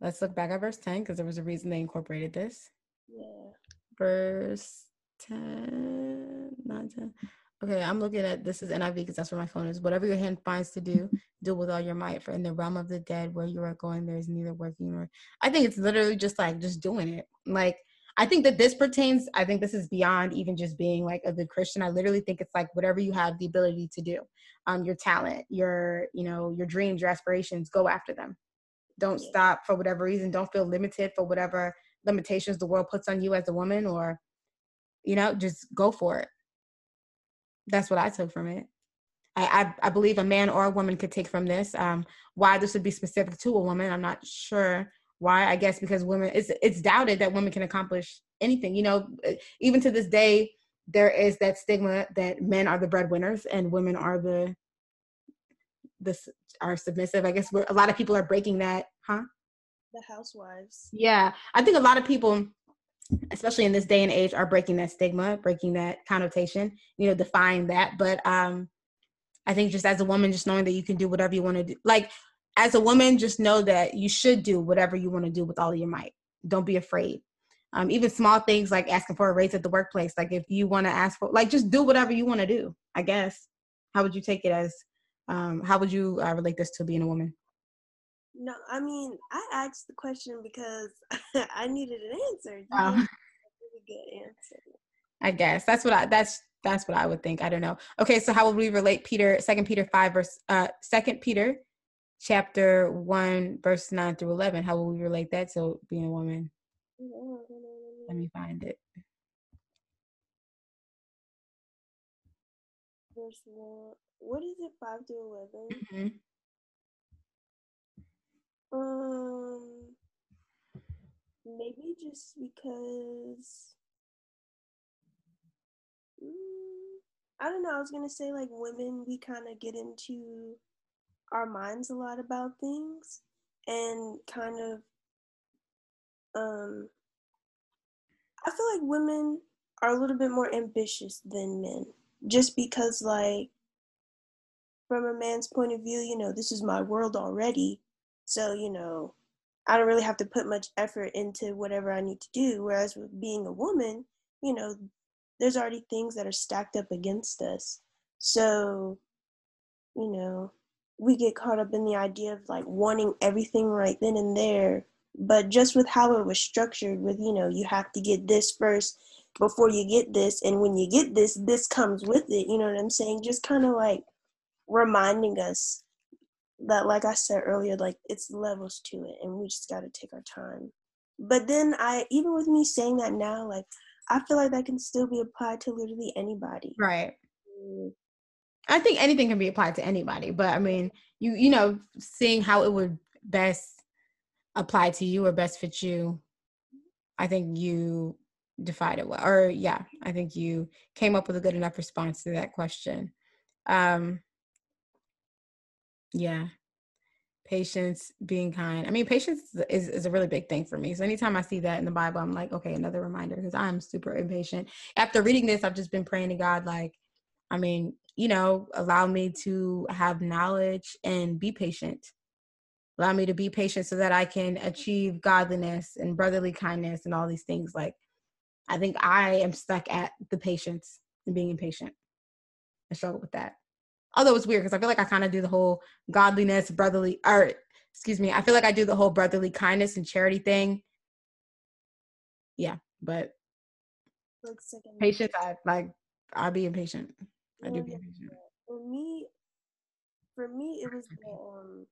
let's look back at verse 10 because there was a reason they incorporated this. Yeah. Verse 10, 9, 10. Okay, I'm looking at this is NIV because that's where my phone is. Whatever your hand finds to do, do with all your might. For in the realm of the dead, where you are going, there is neither working nor. I think it's literally just like just doing it. Like I think that this pertains, I think this is beyond even just being like a good Christian. I literally think it's like whatever you have the ability to do, um, your talent, your, you know, your dreams, your aspirations, go after them. Don't yeah. stop for whatever reason. Don't feel limited for whatever limitations the world puts on you as a woman or, you know, just go for it. That's what I took from it. I, I, I believe a man or a woman could take from this. Um, why this would be specific to a woman, I'm not sure why? I guess because women it's it's doubted that women can accomplish anything. You know, even to this day, there is that stigma that men are the breadwinners and women are the this are submissive. I guess a lot of people are breaking that, huh? The housewives. Yeah, I think a lot of people, especially in this day and age, are breaking that stigma, breaking that connotation. You know, defying that. But um, I think just as a woman, just knowing that you can do whatever you want to do, like as a woman, just know that you should do whatever you want to do with all of your might. Don't be afraid. Um, even small things like asking for a raise at the workplace. Like if you want to ask for, like, just do whatever you want to do. I guess. How would you take it as? Um, how would you uh, relate this to being a woman? No, I mean, I asked the question because [LAUGHS] I needed an answer. You oh. really good answer. I guess that's what I that's that's what I would think. I don't know. Okay, so how would we relate Peter, Second Peter five verse uh Second Peter chapter one verse nine through eleven? How will we relate that to being a woman? Let me find it. Verse one. What is it? Five to 11 mm-hmm. Um, maybe just because. Mm, I don't know. I was gonna say like women, we kind of get into our minds a lot about things, and kind of. Um, I feel like women are a little bit more ambitious than men, just because like from a man's point of view, you know, this is my world already. So, you know, I don't really have to put much effort into whatever I need to do. Whereas with being a woman, you know, there's already things that are stacked up against us. So, you know, we get caught up in the idea of like wanting everything right then and there. But just with how it was structured, with, you know, you have to get this first before you get this. And when you get this, this comes with it. You know what I'm saying? Just kind of like reminding us that like I said earlier, like it's levels to it and we just gotta take our time. But then I even with me saying that now, like I feel like that can still be applied to literally anybody. Right. Mm. I think anything can be applied to anybody, but I mean, you you know, seeing how it would best apply to you or best fit you, I think you defied it well. Or yeah, I think you came up with a good enough response to that question. Um yeah. Patience, being kind. I mean, patience is, is a really big thing for me. So anytime I see that in the Bible, I'm like, okay, another reminder because I'm super impatient. After reading this, I've just been praying to God, like, I mean, you know, allow me to have knowledge and be patient. Allow me to be patient so that I can achieve godliness and brotherly kindness and all these things. Like, I think I am stuck at the patience and being impatient. I struggle with that although it's weird because I feel like I kind of do the whole godliness, brotherly, or excuse me, I feel like I do the whole brotherly kindness and charity thing. Yeah, but patience, I like I'll be impatient. I do be impatient. For me, for me, it was the um,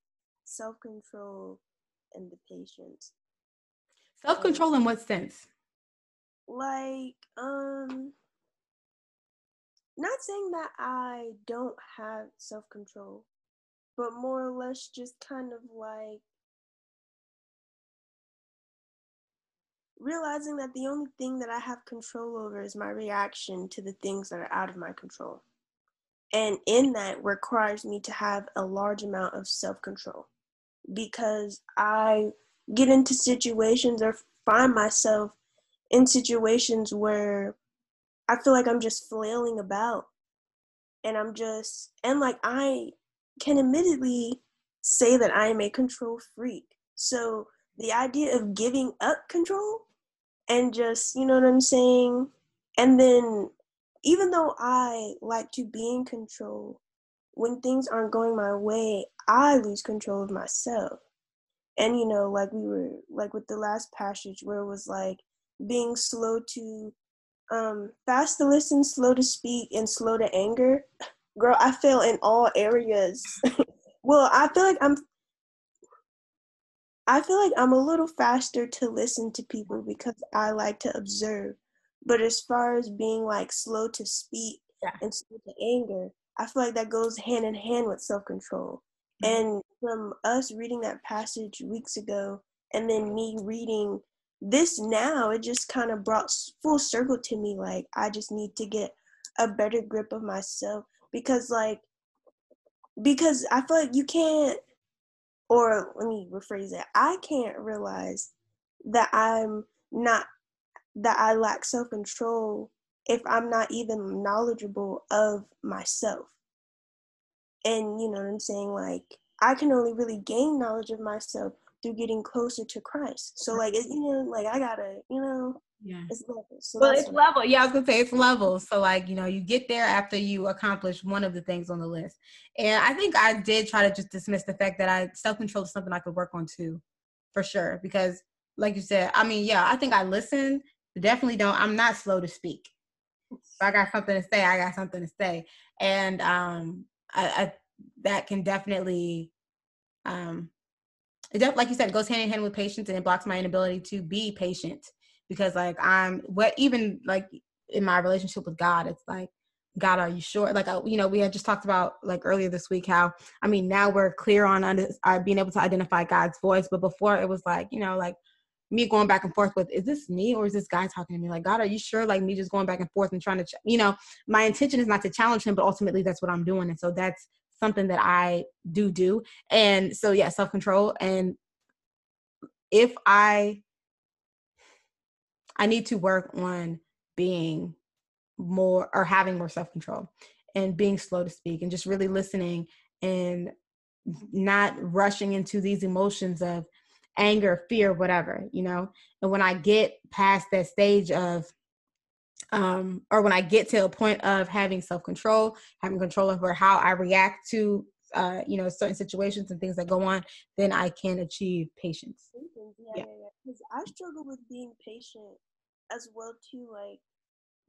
self control and the patience. Self control in what sense? Like, um, not saying that I don't have self control, but more or less just kind of like realizing that the only thing that I have control over is my reaction to the things that are out of my control. And in that requires me to have a large amount of self control because I get into situations or find myself in situations where I feel like I'm just flailing about and I'm just and like I can admittedly say that I am a control freak. So the idea of giving up control and just, you know what I'm saying? And then even though I like to be in control, when things aren't going my way, I lose control of myself. And you know, like we were like with the last passage where it was like being slow to um, fast to listen, slow to speak, and slow to anger. [LAUGHS] Girl, I fail in all areas. [LAUGHS] well, I feel like I'm I feel like I'm a little faster to listen to people because I like to observe. But as far as being like slow to speak yeah. and slow to anger, I feel like that goes hand in hand with self control. Mm-hmm. And from us reading that passage weeks ago, and then me reading this now it just kind of brought full circle to me like i just need to get a better grip of myself because like because i feel like you can't or let me rephrase it i can't realize that i'm not that i lack self-control if i'm not even knowledgeable of myself and you know what i'm saying like i can only really gain knowledge of myself through getting closer to Christ. So like it, you know, like I gotta, you know, yeah. It's levels. So well, it's level. Yeah, I was gonna say it's level. So like, you know, you get there after you accomplish one of the things on the list. And I think I did try to just dismiss the fact that I self control is something I could work on too, for sure. Because like you said, I mean, yeah, I think I listen. Definitely don't. I'm not slow to speak. If I got something to say, I got something to say, and um, I, I that can definitely um it def- like you said, goes hand in hand with patience and it blocks my inability to be patient because like I'm what even like in my relationship with God, it's like God, are you sure? Like, you know, we had just talked about like earlier this week how, I mean, now we're clear on under, uh, being able to identify God's voice, but before it was like, you know, like me going back and forth with, is this me or is this guy talking to me? Like, God, are you sure? Like me just going back and forth and trying to, ch- you know, my intention is not to challenge him, but ultimately that's what I'm doing. And so that's something that I do do. And so, yeah, self control. And if I I need to work on being more or having more self control and being slow to speak and just really listening and not rushing into these emotions of anger, fear, whatever, you know. And when I get past that stage of um or when I get to a point of having self control, having control over how I react to uh, you know, certain situations and things that go on, then I can achieve patience. Yeah, yeah, yeah. Because yeah. I struggle with being patient as well too, like,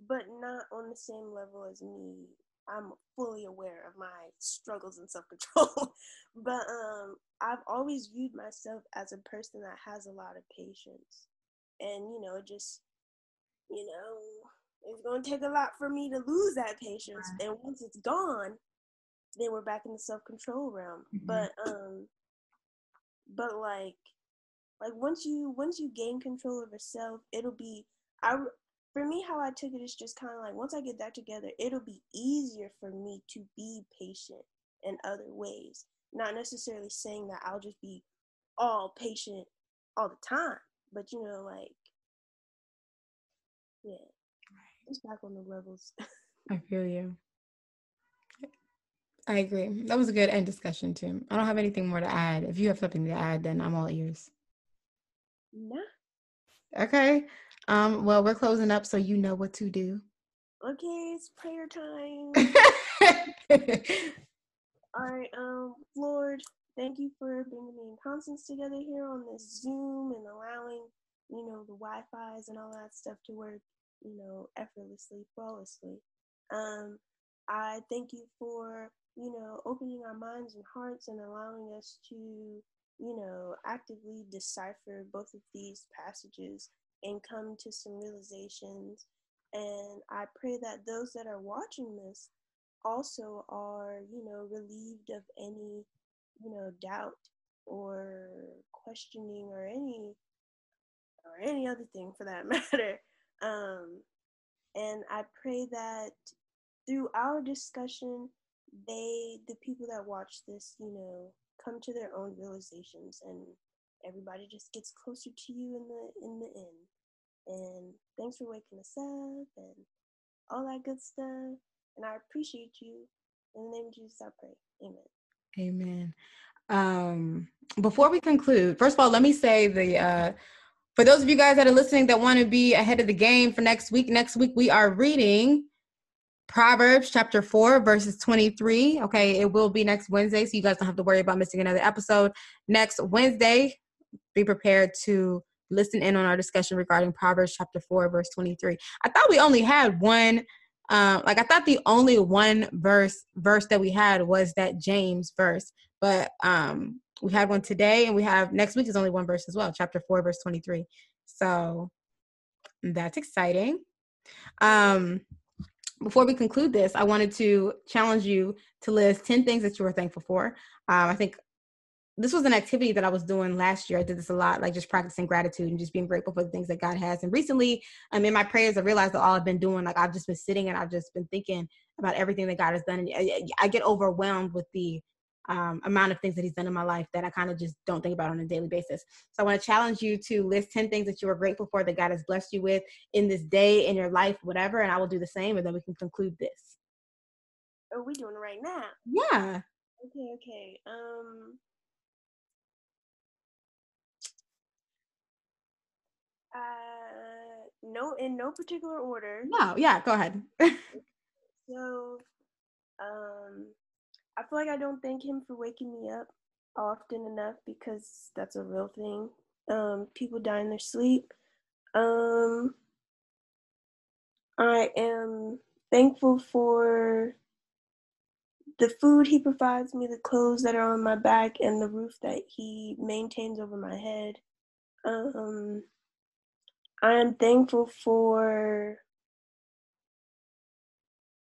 but not on the same level as me. I'm fully aware of my struggles and self control, [LAUGHS] but um, I've always viewed myself as a person that has a lot of patience, and you know, just you know, it's gonna take a lot for me to lose that patience, right. and once it's gone, then we're back in the self control realm. Mm-hmm. But um, but like like once you once you gain control of yourself, it'll be I for me how I took it is just kind of like once I get that together, it'll be easier for me to be patient in other ways. Not necessarily saying that I'll just be all patient all the time, but you know, like yeah, it's back on the levels. [LAUGHS] I feel you. I agree. That was a good end discussion too. I don't have anything more to add. If you have something to add, then I'm all ears. Nah. Okay. Um, well, we're closing up, so you know what to do. Okay, it's prayer [LAUGHS] time. All right, um, Lord, thank you for bringing me and Constance together here on this Zoom and allowing, you know, the Wi-Fi's and all that stuff to work, you know, effortlessly, flawlessly. Um, I thank you for you know, opening our minds and hearts and allowing us to, you know, actively decipher both of these passages and come to some realizations. And I pray that those that are watching this also are, you know, relieved of any, you know, doubt or questioning or any or any other thing for that [LAUGHS] matter. Um, and I pray that through our discussion, they the people that watch this you know come to their own realizations and everybody just gets closer to you in the in the end. And thanks for waking us up and all that good stuff. And i appreciate you. In the name of jesus i pray. Amen. Amen. Um before we conclude first of all let me say the uh for those of you guys that are listening that want to be ahead of the game for next week next week we are reading Proverbs chapter 4, verses 23. Okay, it will be next Wednesday, so you guys don't have to worry about missing another episode. Next Wednesday, be prepared to listen in on our discussion regarding Proverbs chapter 4, verse 23. I thought we only had one, um, like I thought the only one verse verse that we had was that James verse, but um we had one today and we have next week is only one verse as well, chapter 4, verse 23. So that's exciting. Um before we conclude this, I wanted to challenge you to list 10 things that you are thankful for. Um, I think this was an activity that I was doing last year. I did this a lot, like just practicing gratitude and just being grateful for the things that God has. And recently, um, in my prayers, I realized that all I've been doing, like I've just been sitting and I've just been thinking about everything that God has done. And I, I get overwhelmed with the um, amount of things that He's done in my life that I kind of just don't think about on a daily basis. So I want to challenge you to list 10 things that you are grateful for that God has blessed you with in this day, in your life, whatever. And I will do the same. And then we can conclude this. Are we doing it right now? Yeah. Okay, okay. Um, Uh, no, in no particular order. No, yeah, go ahead. [LAUGHS] so, um, I feel like I don't thank him for waking me up often enough because that's a real thing. Um, people die in their sleep. Um, I am thankful for the food he provides me, the clothes that are on my back, and the roof that he maintains over my head. Um, I am thankful for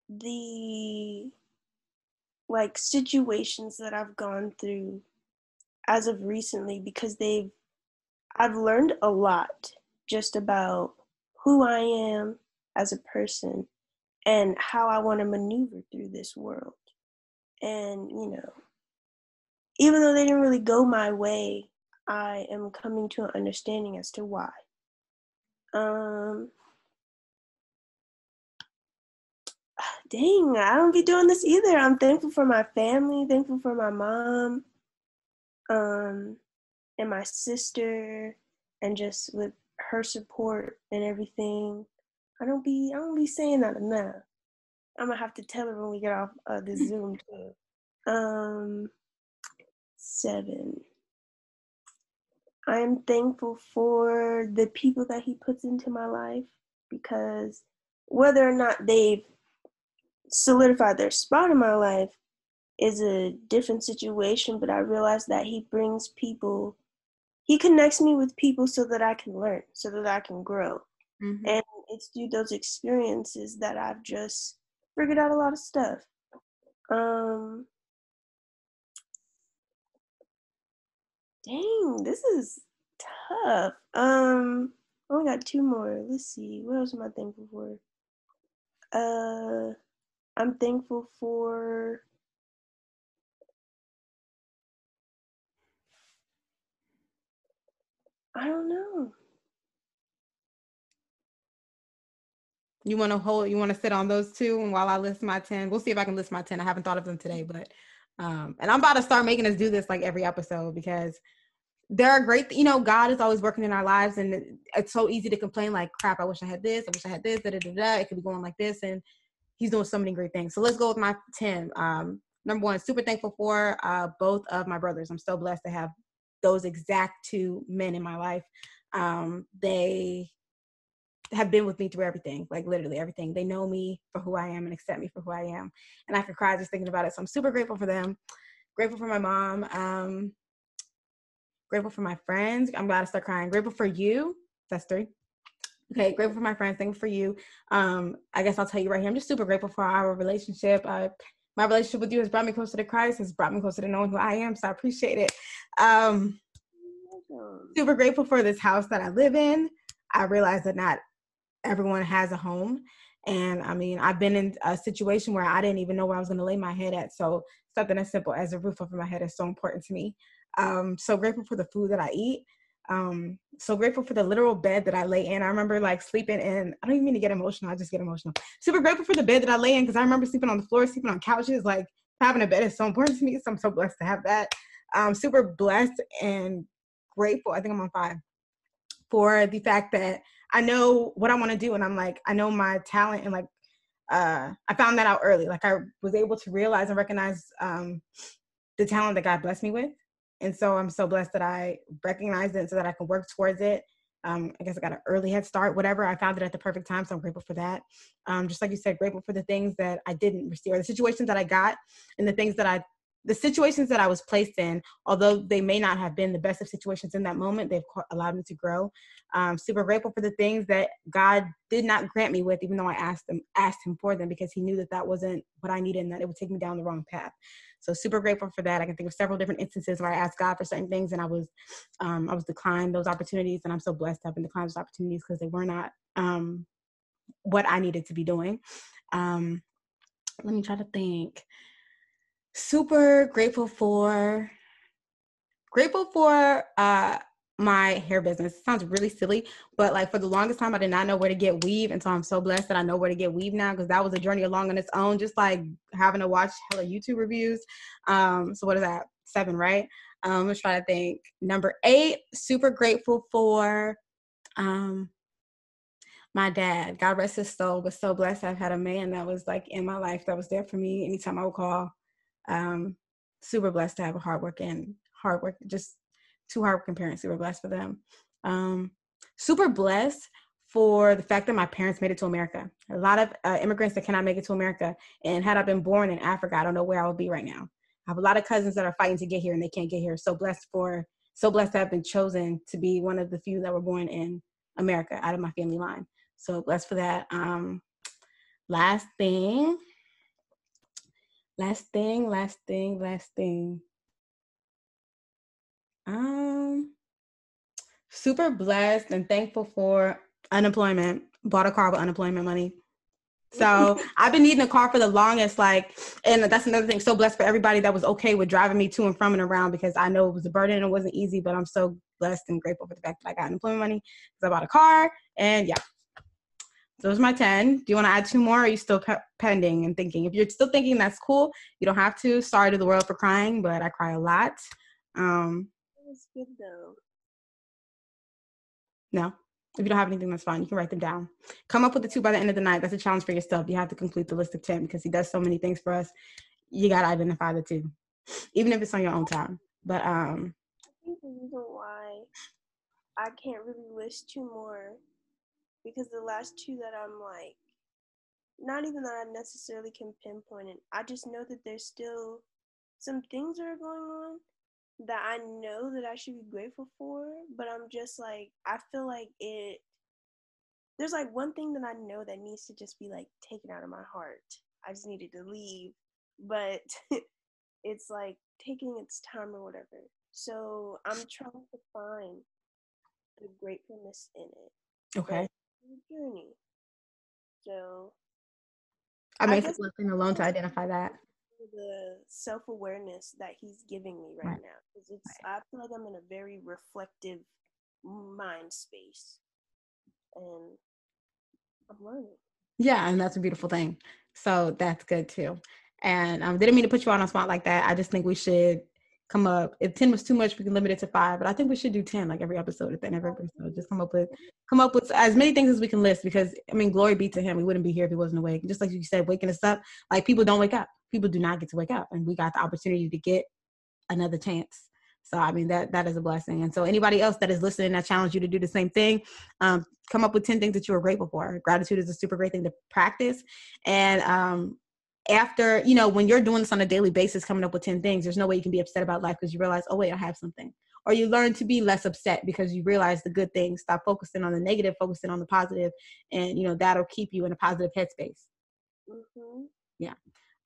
the like situations that I've gone through as of recently because they've I've learned a lot just about who I am as a person and how I want to maneuver through this world. And, you know, even though they didn't really go my way, I am coming to an understanding as to why. Um, [SIGHS] dang, I don't be doing this either. I'm thankful for my family, thankful for my mom, um, and my sister, and just with her support and everything. I don't be I don't be saying that enough. I'm gonna have to tell her when we get off uh, the [LAUGHS] Zoom too. Um, seven. I am thankful for the people that He puts into my life because whether or not they've solidified their spot in my life is a different situation, but I realize that He brings people, He connects me with people so that I can learn, so that I can grow. Mm-hmm. And it's through those experiences that I've just figured out a lot of stuff. Um, Dang, this is tough. Um, I only got two more. Let's see. What else am I thankful for? Uh, I'm thankful for. I don't know. You want to hold? You want to sit on those two, and while I list my ten, we'll see if I can list my ten. I haven't thought of them today, but um, and I'm about to start making us do this like every episode because there are great, you know, God is always working in our lives, and it's so easy to complain like, "Crap, I wish I had this. I wish I had this. Da da da da. It could be going like this." And He's doing so many great things. So let's go with my ten. Um, number one, super thankful for uh, both of my brothers. I'm so blessed to have those exact two men in my life. Um, they have been with me through everything, like literally everything. They know me for who I am and accept me for who I am. And I could cry just thinking about it. So I'm super grateful for them. Grateful for my mom. Um, grateful for my friends. I'm glad to start crying. Grateful for you. That's three. Okay, grateful for my friends. Thankful for you. Um, I guess I'll tell you right here. I'm just super grateful for our relationship. Uh, my relationship with you has brought me closer to Christ. Has brought me closer to knowing who I am. So I appreciate it. Um, super grateful for this house that I live in. I realize that not everyone has a home. And I mean, I've been in a situation where I didn't even know where I was going to lay my head at. So something as simple as a roof over my head is so important to me. Um, so grateful for the food that I eat. Um, so grateful for the literal bed that I lay in. I remember like sleeping in, I don't even mean to get emotional, I just get emotional. Super grateful for the bed that I lay in because I remember sleeping on the floor, sleeping on couches. Like having a bed is so important to me. So I'm so blessed to have that. Um, super blessed and grateful. I think I'm on five for the fact that I know what I want to do, and I'm like, I know my talent, and like, uh, I found that out early. Like, I was able to realize and recognize um, the talent that God blessed me with, and so I'm so blessed that I recognized it so that I can work towards it. Um, I guess I got an early head start, whatever. I found it at the perfect time, so I'm grateful for that. Um, just like you said, grateful for the things that I didn't receive, or the situations that I got, and the things that I the situations that I was placed in, although they may not have been the best of situations in that moment, they've allowed me to grow. Um, super grateful for the things that God did not grant me with, even though I asked them, asked Him for them, because He knew that that wasn't what I needed and that it would take me down the wrong path. So super grateful for that. I can think of several different instances where I asked God for certain things and I was, um, I was declined those opportunities, and I'm so blessed to have been declined those opportunities because they were not um, what I needed to be doing. Um, let me try to think super grateful for grateful for uh my hair business. It sounds really silly, but like for the longest time, I did not know where to get weave. And so I'm so blessed that I know where to get weave now because that was a journey along on its own, just like having to watch hella YouTube reviews. Um, so what is that? Seven, right? Um, let's try to think. Number eight, super grateful for um my dad. God rest his soul, was so blessed I've had a man that was like in my life that was there for me anytime I would call um, super blessed to have a hardworking, hard work, just two hardworking parents. Super blessed for them. Um, super blessed for the fact that my parents made it to America. A lot of uh, immigrants that cannot make it to America. And had I been born in Africa, I don't know where I would be right now. I have a lot of cousins that are fighting to get here and they can't get here. So blessed for, so blessed to have been chosen to be one of the few that were born in America out of my family line. So blessed for that. Um, last thing, Last thing, last thing, last thing. Um, super blessed and thankful for unemployment. Bought a car with unemployment money. So [LAUGHS] I've been needing a car for the longest, like, and that's another thing. So blessed for everybody that was okay with driving me to and from and around because I know it was a burden and it wasn't easy, but I'm so blessed and grateful for the fact that I got unemployment money because I bought a car. And yeah, those are my 10. Do you want to add two more? are you still pe- pending and thinking? If you're still thinking that's cool, you don't have to. Sorry to the world for crying, but I cry a lot. Um, that's good though. No. If you don't have anything, that's fine. You can write them down. Come up with the two by the end of the night. That's a challenge for yourself. You have to complete the list of 10 because he does so many things for us. You got to identify the two, even if it's on your own time. But um, I think the reason why I can't really list two more because the last two that I'm like, not even that I necessarily can pinpoint it. I just know that there's still some things that are going on that I know that I should be grateful for, but I'm just like, I feel like it. There's like one thing that I know that needs to just be like taken out of my heart. I just needed to leave, but [LAUGHS] it's like taking its time or whatever. So I'm trying to find the gratefulness in it. Okay journey. So I may take nothing alone to identify that. The self awareness that he's giving me right, right. now, because it's right. I feel like I'm in a very reflective mind space, and I'm learning. Yeah, and that's a beautiful thing. So that's good too. And um, didn't mean to put you on a spot like that. I just think we should come up. If 10 was too much, we can limit it to five. But I think we should do 10 like every episode at the end of every episode. Just come up with come up with as many things as we can list because I mean glory be to him. We wouldn't be here if he wasn't awake. Just like you said, waking us up. Like people don't wake up. People do not get to wake up. And we got the opportunity to get another chance. So I mean that that is a blessing. And so anybody else that is listening, I challenge you to do the same thing. Um, come up with 10 things that you are grateful for. Gratitude is a super great thing to practice. And um, after, you know, when you're doing this on a daily basis, coming up with 10 things, there's no way you can be upset about life because you realize, oh, wait, I have something. Or you learn to be less upset because you realize the good things, stop focusing on the negative, focusing on the positive, and, you know, that'll keep you in a positive headspace. Mm-hmm. Yeah.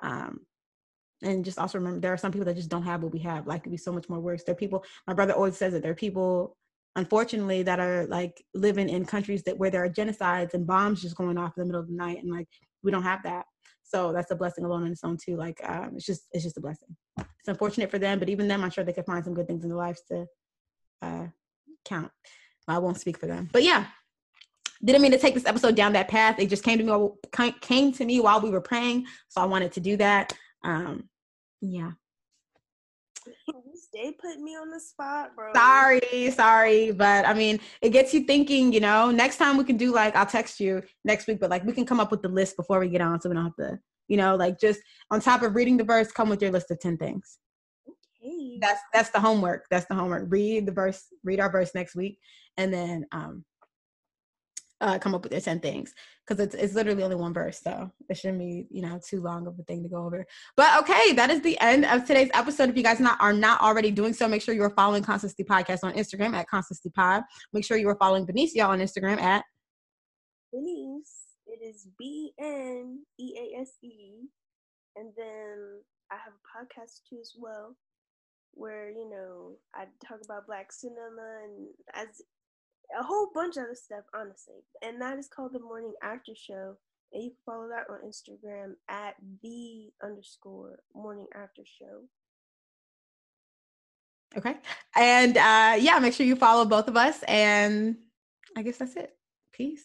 Um, and just also remember there are some people that just don't have what we have life could be so much more worse there are people my brother always says that there are people unfortunately that are like living in countries that where there are genocides and bombs just going off in the middle of the night and like we don't have that so that's a blessing alone on its own too. Like um, it's just it's just a blessing. It's unfortunate for them, but even them, I'm sure they could find some good things in their lives to uh, count. I won't speak for them, but yeah. Didn't mean to take this episode down that path. It just came to me came to me while we were praying, so I wanted to do that. Um, yeah. Stay put me on the spot, bro. Sorry, sorry, but I mean, it gets you thinking. You know, next time we can do like I'll text you next week, but like we can come up with the list before we get on, so we don't have to. You know, like just on top of reading the verse, come with your list of ten things. Okay. That's that's the homework. That's the homework. Read the verse. Read our verse next week, and then um, uh, come up with their 10 things because it's, it's literally only one verse so it shouldn't be you know too long of a thing to go over but okay that is the end of today's episode if you guys not are not already doing so make sure you are following constancy podcast on instagram at constancy pod make sure you are following benicia on instagram at Benice. It is B N E A S E. And then I have a podcast too as well where, you know, I talk about black cinema and as a whole bunch of other stuff, honestly. And that is called the Morning After Show. And you can follow that on Instagram at the underscore morning after show. Okay. And uh yeah, make sure you follow both of us. And I guess that's it. Peace.